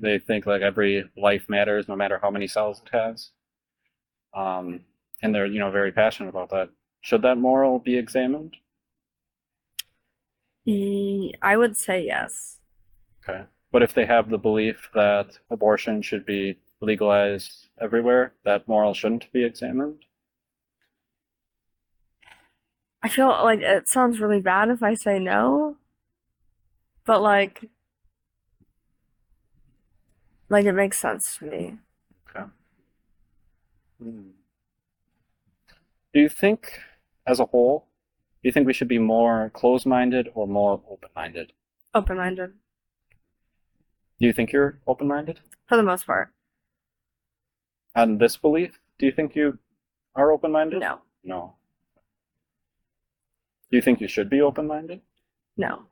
they think like every life matters, no matter how many cells it has. Um, and they're you know very passionate about that. Should that moral be examined? I would say yes. Okay. But if they have the belief that abortion should be legalized everywhere, that moral shouldn't be examined? I feel like it sounds really bad if I say no, but like, like it makes sense to me. Hmm. Do you think, as a whole, do you think we should be more closed-minded or more open-minded? Open-minded Do you think you're open-minded? for the most part. On this belief, do you think you are open-minded? No, No. Do you think you should be open-minded? no.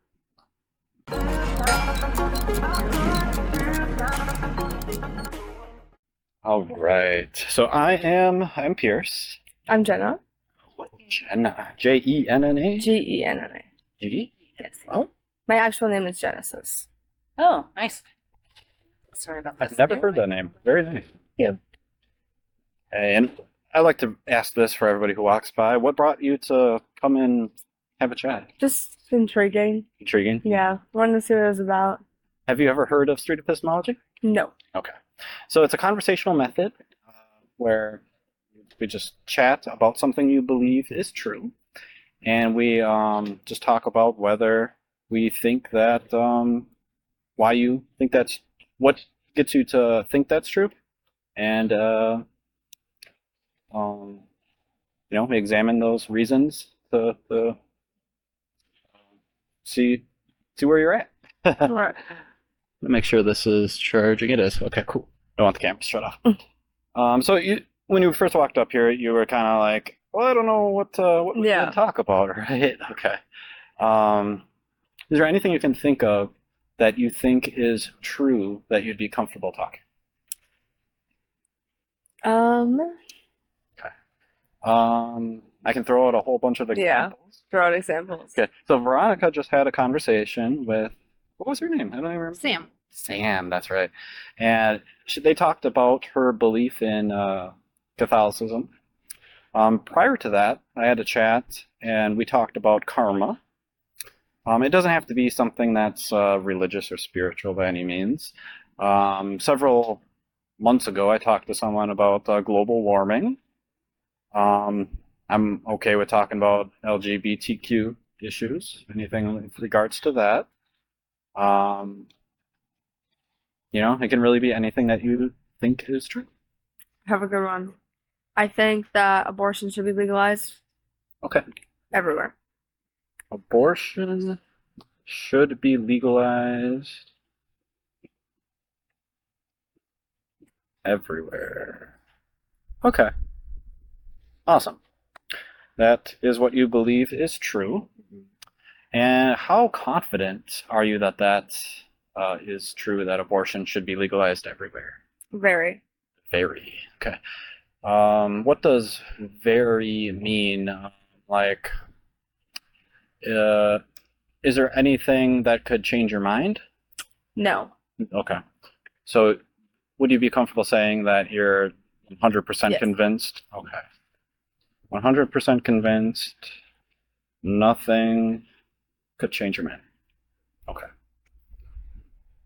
All right. So I am I'm Pierce. I'm Jenna. What Jenna. J E N N A. G E N N A. G. Yes. Oh, My actual name is Genesis. Oh, nice. Sorry about that. I've never heard that name. Very nice. Yeah. And I like to ask this for everybody who walks by. What brought you to come and have a chat? Just intriguing. Intriguing. Yeah, wanted to see what it was about. Have you ever heard of street epistemology? No. Okay. So it's a conversational method uh, where we just chat about something you believe is true. And we um, just talk about whether we think that, um, why you think that's, what gets you to think that's true. And, uh, um, you know, examine those reasons to, to see, see where you're at. Right. Let me make sure this is charging. It is. Okay, cool. I want the camera shut off. Mm. Um, so you, when you first walked up here, you were kind of like, well, I don't know what uh, what we Yeah. can talk about, right? Okay. Um, is there anything you can think of that you think is true that you'd be comfortable talking? Um, Okay. Um, I can throw out a whole bunch of examples. Yeah. examples. throw out examples. Okay. So Veronica just had a conversation with what was her name? I don't even remember. Sam. Sam, that's right. And she, they talked about her belief in uh, Catholicism. Um, prior to that, I had a chat and we talked about karma. Um, it doesn't have to be something that's uh, religious or spiritual by any means. Um, several months ago, I talked to someone about uh, global warming. Um, I'm okay with talking about LGBTQ issues, anything in regards to that. Um, you know, it can really be anything that you think is true. Have a good one. I think that abortion should be legalized Okay. everywhere. Abortion should be legalized everywhere. Okay. Awesome. That is what you believe is true. And how confident are you that that uh, is true, that abortion should be legalized everywhere? Very. Very. Okay. Um, what does very mean? Like, uh, is there anything that could change your mind? No. Okay. So, would you be comfortable saying that you're 100% Yes. convinced? Okay. 100% convinced. Nothing could change your mind. Okay.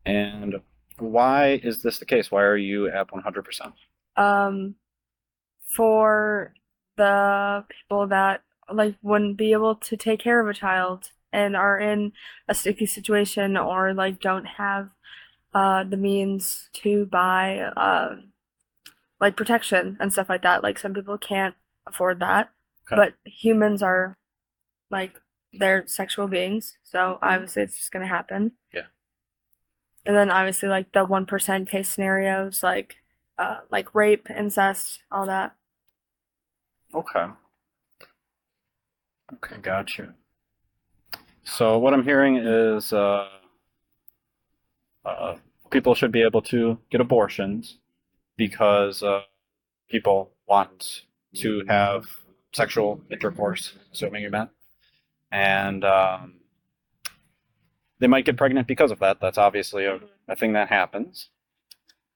And why is this the case? Why are you at 100%? Um, for the people that like wouldn't be able to take care of a child and are in a sticky situation or like don't have uh the means to buy uh like protection and stuff like that. Like some people can't afford that, Okay. but humans are like they're sexual beings, so obviously it's just gonna happen. Yeah. And then obviously like the one percent case scenarios, like uh, like rape, incest, all that. Okay. Okay, gotcha. So what I'm hearing is uh, uh, people should be able to get abortions because uh, people want to have sexual intercourse, assuming you meant, and um, they might get pregnant because of that. That's obviously a, a thing that happens.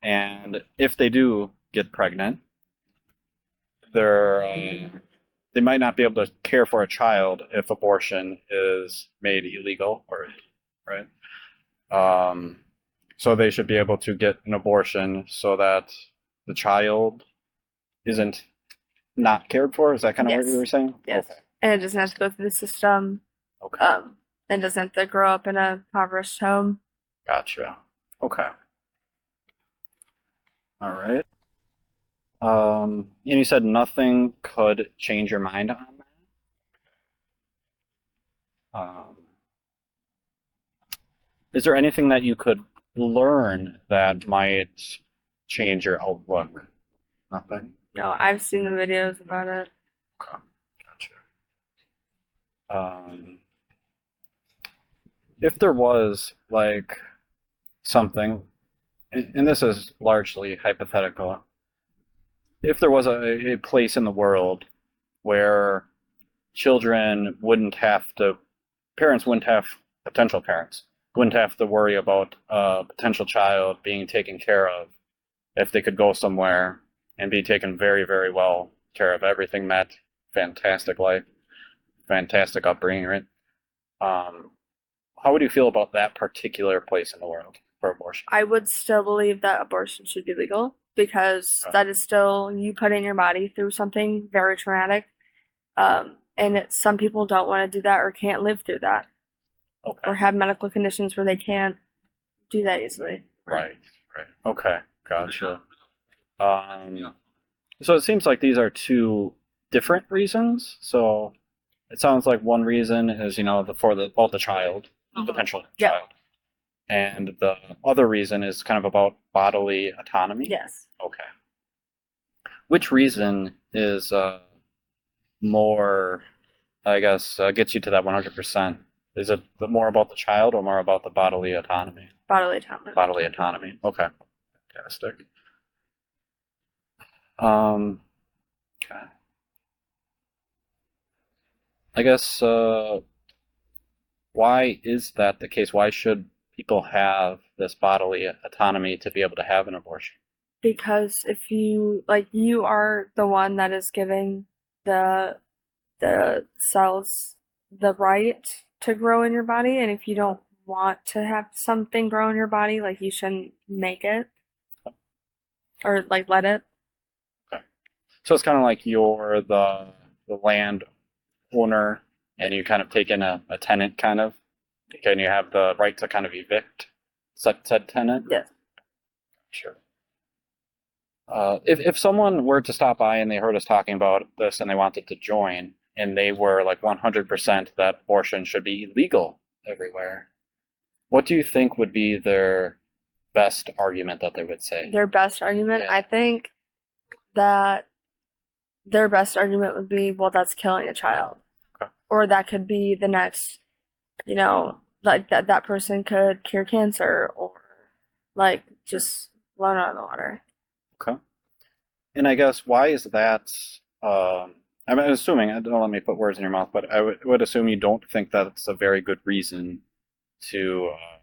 and if they do get pregnant, they're uh, they might not be able to care for a child if abortion is made illegal or right. Um, so they should be able to get an abortion so that the child isn't not cared for. Is that kind of what you were saying? Yes. Okay. And it doesn't have to go through the system. Okay. Um, and doesn't have to grow up in a impoverished home. Gotcha. Okay. All right. Um, and you said nothing could change your mind on that. Um, is there anything that you could learn that might change your outlook? Nothing. No, I've seen the videos about it. Okay. Um, if there was like something, and, and this is largely hypothetical, if there was a, a place in the world where children wouldn't have to, parents wouldn't have, potential parents wouldn't have to worry about a potential child being taken care of if they could go somewhere and be taken very, very well care of, everything met, fantastic life, fantastic upbringing, right? Um, how would you feel about that particular place in the world for abortion? I would still believe that abortion should be legal because Okay. that is still you putting your body through something very traumatic. Um, and it, some people don't want to do that or can't live through that Okay. or have medical conditions where they can't do that easily. Right, right. Okay, gotcha. Um, so it seems like these are two different reasons. So it sounds like one reason is, you know, the for the about the child, the Mhm. potential Yeah. child, and the other reason is kind of about bodily autonomy. Yes. Okay. Which reason is uh, more, I guess, uh, gets you to that 100%? Is it more about the child or more about the bodily autonomy? Bodily autonomy. Bodily autonomy. Okay. Fantastic. Um, okay. I guess, uh, why is that the case? Why should people have this bodily autonomy to be able to have an abortion? because if you like you are the one that is giving the the cells the right to grow in your body and if you don't want to have something grow in your body like you shouldn't make it or like let it Okay, So it's kind of like you're the the land owner and you kind of take in a, a tenant kind of. can you have the right to kind of evict said, said tenant. yes Sure. Uh, if if someone were to stop by and they heard us talking about this and they wanted to join and they were like 100% that abortion should be legal everywhere, what do you think would be their best argument that they would say? their best argument Yeah. i think that their best argument would be well that's killing a child Okay. Or that could be the next you know like that that person could cure cancer or like just blown out of the water Okay. And I guess why is that? Um, I'm assuming, I don't let me put words in your mouth, but I would, would assume you don't think that's a very good reason to uh,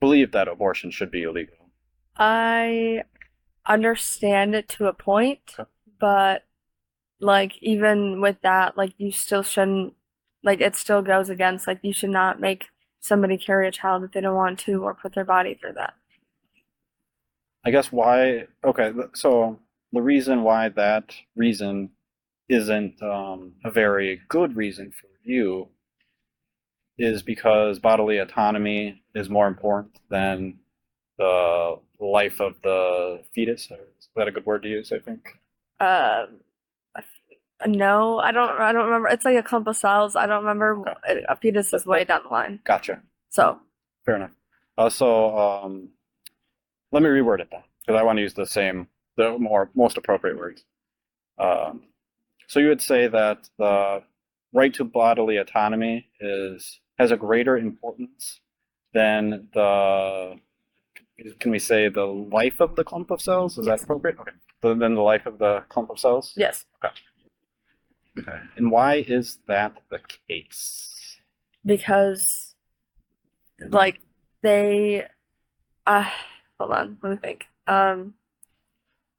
believe that abortion should be illegal. I understand it to a point, Okay. but like even with that, like you still shouldn't like it still goes against like you should not make somebody carry a child if they don't want to or put their body through that. I guess why, okay, so the reason why that reason isn't um, a very good reason for you is because bodily autonomy is more important than the life of the fetus. Is that a good word to use, I think? Um, no, I don't. I don't remember. It's like a clump of cells. I don't remember. A fetus is way down the line. Gotcha. So Fair enough. Uh, so um, let me reword it then, because I want to use the same, the more most appropriate words. Um, so you would say that the right to bodily autonomy is has a greater importance than the can we say the life of the clump of cells? Is that appropriate? Okay. Than the life of the clump of cells? yes, Okay. And why is that the case? because like they, uh, hold on. Let me think. Um,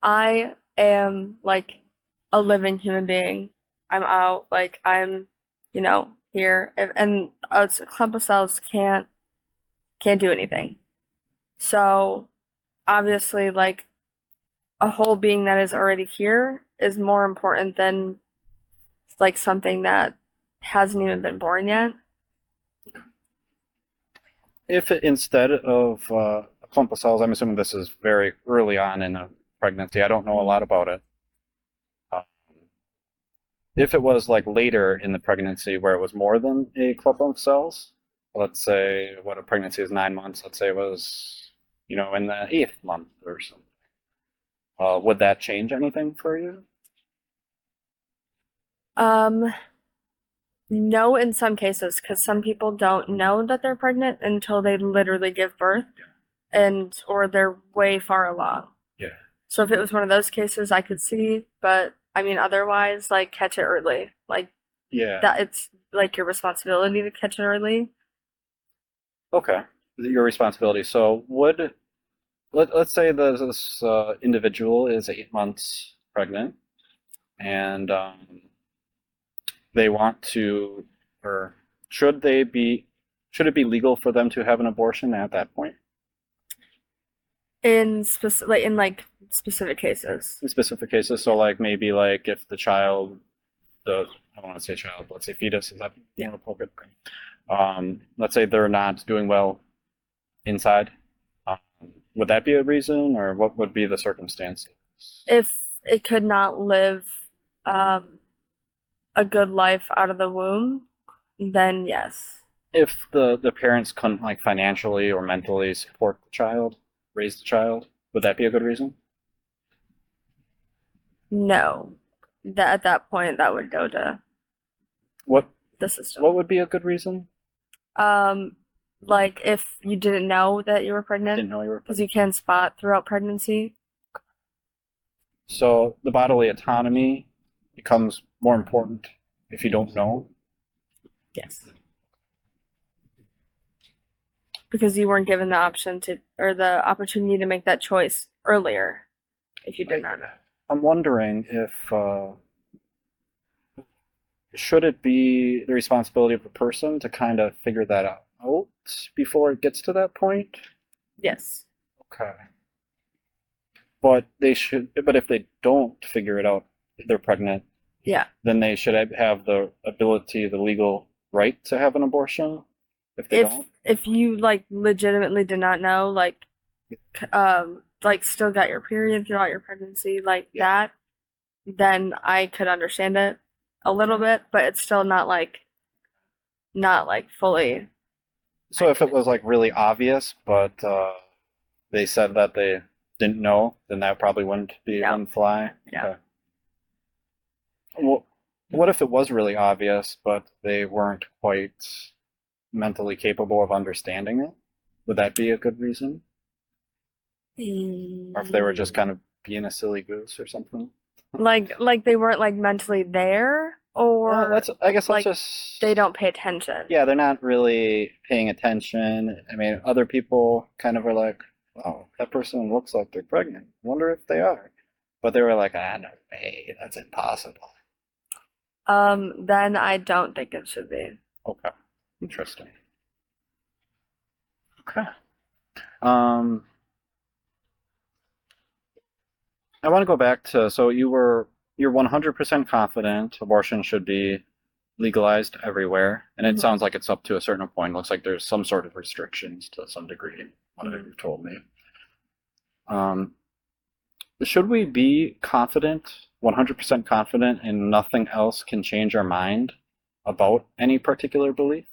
I am like a living human being. I'm out, like I'm, you know, here, and, and a clump of cells can't can't do anything. So, obviously, like a whole being that is already here is more important than like something that hasn't even been born yet. If it, instead of uh, a clump of cells, I'm assuming this is very early on in a pregnancy. I don't know a lot about it. Um, if it was like later in the pregnancy where it was more than a clump of cells, let's say what a pregnancy is nine months, let's say it was, you know, in the eighth month or something. Uh, would that change anything for you? Um, no, in some cases, because some people don't know that they're pregnant until they literally give birth, and or they're way far along. Yeah. So if it was one of those cases, I could see, but I mean, otherwise, like catch it early, like Yeah. that. It's like your responsibility to catch it early. Okay, your responsibility. So would let let's say that this uh, individual is eight months pregnant, and um, they want to, or should they be, should it be legal for them to have an abortion at that point? In specific, like, in like specific cases. In specific cases, so like maybe like if the child, the I don't want to say child, let's say fetus, is that Yeah. more appropriate? Um, let's say they're not doing well inside. Um, would that be a reason, or what would be the circumstances? If it could not live um, a good life out of the womb, then yes. If the the parents couldn't like financially or mentally support the child, raise the child, would that be a good reason? No. That at that point that would go to What the system. what would be a good reason? Um, like if you didn't know that you were pregnant. Didn't know you were. because you can spot throughout pregnancy. So the bodily autonomy becomes more important if you don't know. Yes. Because you weren't given the option to, or the opportunity to make that choice earlier, if you did not know. I'm wondering if uh, should it be the responsibility of the person to kind of figure that out before it gets to that point? Yes. Okay. But they should. But if they don't figure it out, they're pregnant. Yeah. Then they should have- the ability, the legal right to have an abortion. If they If don't, if you like legitimately did not know, like, um, like still got your period throughout your pregnancy, like Yeah. that, then I could understand it a little bit, but it's still not like, not like fully. so if it was like really obvious, but uh, they said that they didn't know, then that probably wouldn't be Yeah. one fly. Yeah. Okay. Well, what if it was really obvious, but they weren't quite mentally capable of understanding it? Would that be a good reason? Or if they were just kind of being a silly goose or something? like like they weren't like mentally there or Well, let's, I guess let's like, just. they don't pay attention. Yeah, they're not really paying attention. I mean, other people kind of are like, "Oh, that person looks like they're pregnant. Wonder if they are." But they were like, "Ah, no way, that's impossible." Um, then I don't think it should be. Okay, interesting. Okay. Um, I want to go back to so you were you're 100% confident abortion should be legalized everywhere, and it Mhm. sounds like it's up to a certain point. looks like there's some sort of restrictions to some degree. What you've told me. Um, should we be confident, 100% confident, and nothing else can change our mind about any particular belief?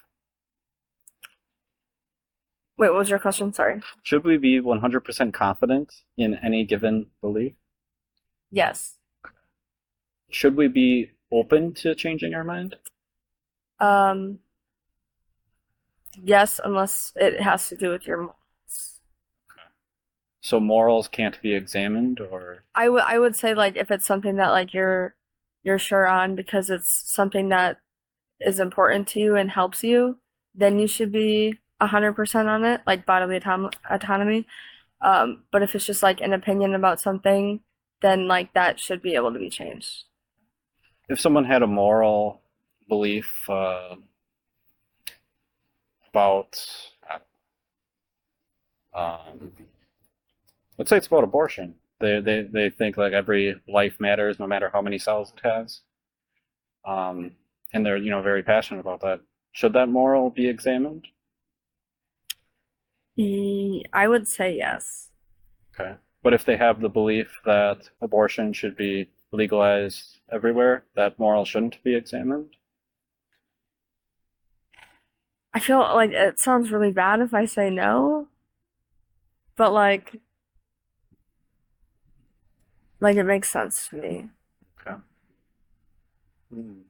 Wait, what was your question? Sorry. Should we be 100% confident in any given belief? Yes. Should we be open to changing our mind? Um, yes, unless it has to do with your. So morals can't be examined or I would I would say like if it's something that like you're you're sure on because it's something that is important to you and helps you, then you should be 100% on it, like bodily autom autonomy. Um, but if it's just like an opinion about something, then like that should be able to be changed. If someone had a moral belief uh, about, um, let's say it's about abortion, they, they they think like every life matters, no matter how many cells it has, um, and they're you know very passionate about that. Should that moral be examined? I would say yes. Okay. But if they have the belief that abortion should be legalized everywhere, that moral shouldn't be examined? I feel like it sounds really bad if I say no, but like, like it makes sense to me. Okay. Hmm.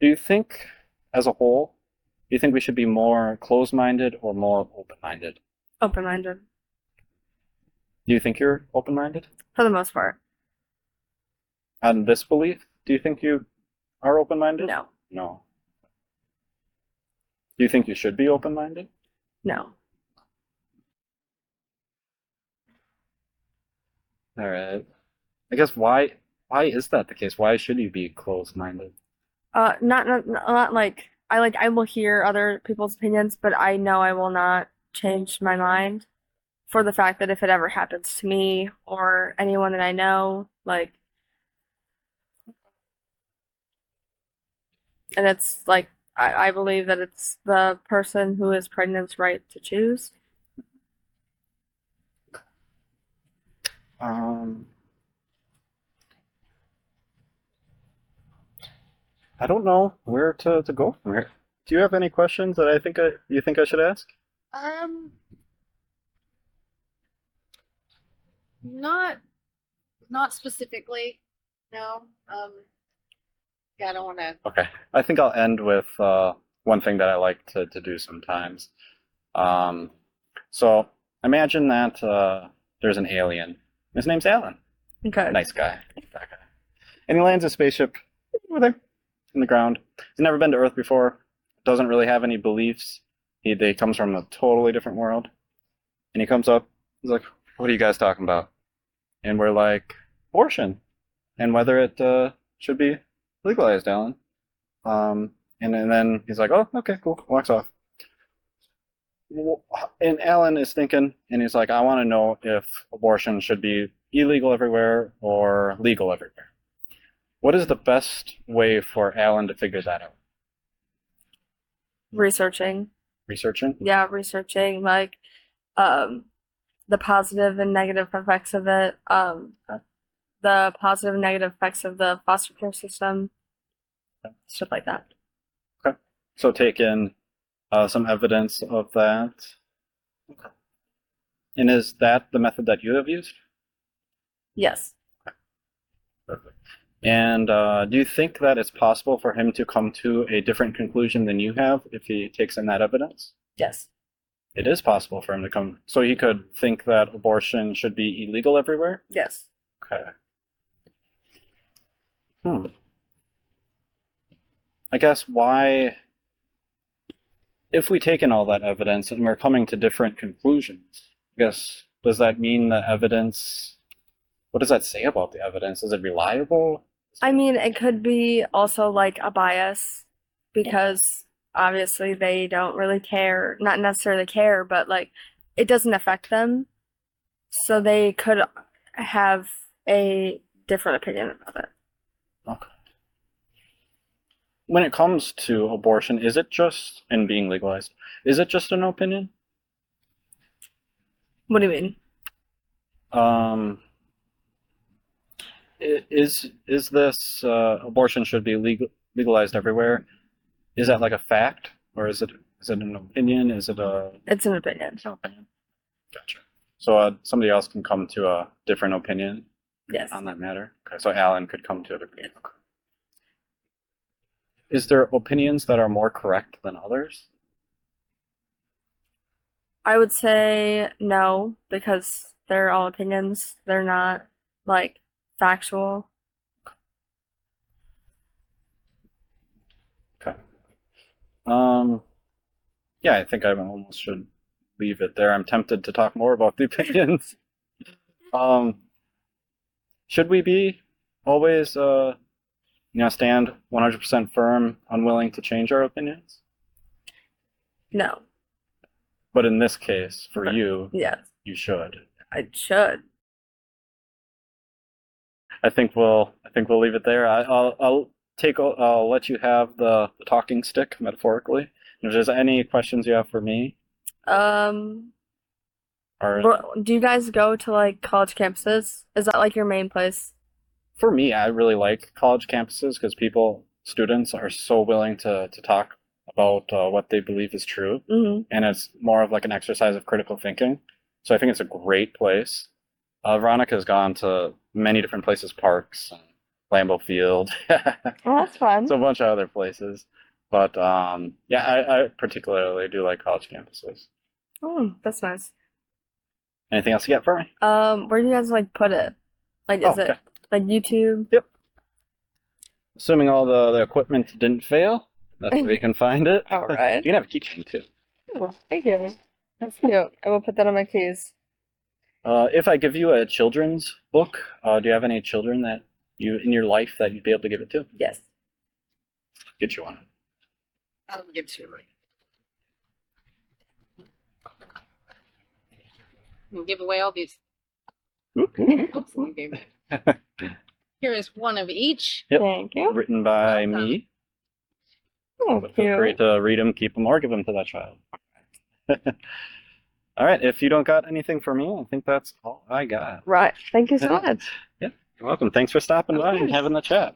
Do you think, as a whole, do you think we should be more closed-minded or more open-minded? Open-minded Do you think you're open-minded? for the most part. On this belief, do you think you are open-minded? No, No. Do you think you should be open-minded? no. All right. I guess why why is that the case? Why should you be closed-minded? Uh, not, not, not like I like I will hear other people's opinions, but I know I will not change my mind for the fact that if it ever happens to me or anyone that I know, like, and it's like I, I believe that it's the person who is pregnant's right to choose. Um, I don't know where to, to go from here. Do you have any questions that I think I you think I should ask? Um, not, not specifically. No. Um, yeah, I don't want to. Okay. I think I'll end with uh, one thing that I like to, to do sometimes. Um, so imagine that uh, there's an alien. His name's Alan. Okay. Nice guy. That guy. And he lands a spaceship over there in the ground. He's never been to Earth before. Doesn't really have any beliefs. He, he comes from a totally different world. And he comes up. He's like, "What are you guys talking about?" And we're like, "Abortion, and whether it uh, should be legalized, Alan." Um, and, and then he's like, "Oh, okay, cool." Walks off. And Alan is thinking, and he's like, "I want to know if abortion should be illegal everywhere or legal everywhere." What is the best way for Alan to figure that out? Researching. Researching? yeah, researching like um the positive and negative effects of it, um the positive and negative effects of the foster care system, stuff like that. Okay. So take in uh, some evidence of that. Okay. And is that the method that you have used? Yes. Perfect. And uh, do you think that it's possible for him to come to a different conclusion than you have if he takes in that evidence? Yes. It is possible for him to come. So he could think that abortion should be illegal everywhere? Yes. Okay. Hmm. I guess why, if we take in all that evidence and we're coming to different conclusions, I guess, does that mean the evidence, what does that say about the evidence? Is it reliable? I mean, it could be also like a bias because obviously they don't really care, not necessarily care, but like it doesn't affect them. So they could have a different opinion about it. Okay. When it comes to abortion, is it just, and being legalized, is it just an opinion? What do you mean? Um, is is this uh, abortion should be legal legalized everywhere? Is that like a fact, or is it is it an opinion? Is it a It's an opinion. it's an opinion? Gotcha. So uh, somebody else can come to a different opinion Yes. on that matter. Okay, so Alan could come to a different. Okay. Is there opinions that are more correct than others? I would say no, because they're all opinions. They're not like factual. Okay. Um, yeah, I think I almost should leave it there. I'm tempted to talk more about the opinions. um, should we be always, uh, you know, stand 100% firm, unwilling to change our opinions? No. But in this case, for you, Yes. you should. I should. I think we'll I think we'll leave it there. I, I'll I'll take I'll let you have the, the talking stick metaphorically. If there's any questions you have for me, Um, or do you guys go to like college campuses? Is that like your main place? For me, I really like college campuses because people students are so willing to to talk about uh, what they believe is true, Mm-hmm. and it's more of like an exercise of critical thinking. So I think it's a great place. Uh, Veronica's gone to many different places, parks, Lambeau Field. Well, that's fun. So a bunch of other places. But um, yeah, I, I particularly do like college campuses. oh, that's nice. Anything else you got for me? Um, where do you guys like put it? Like, is Oh, it okay. Like YouTube? Yep. Assuming all the, the equipment didn't fail, that's where you can find it. All right. You can have a keychain too. Oh, thank you. That's cute. I will put that on my keys. Uh, if I give you a children's book, uh, do you have any children that you in your life that you'd be able to give it to? Yes. Get you one. I'll give to you. We'll give away all these. Oops, we gave it. Here is one of each. Yep. Thank you. Written by me. Oh, But feel free cute. to read them, keep them, or give them to that child. all right. If you don't got anything for me, I think that's all I got. Right. Thank you so much. Yeah. You're welcome. Thanks for stopping Of by and course. having the chat.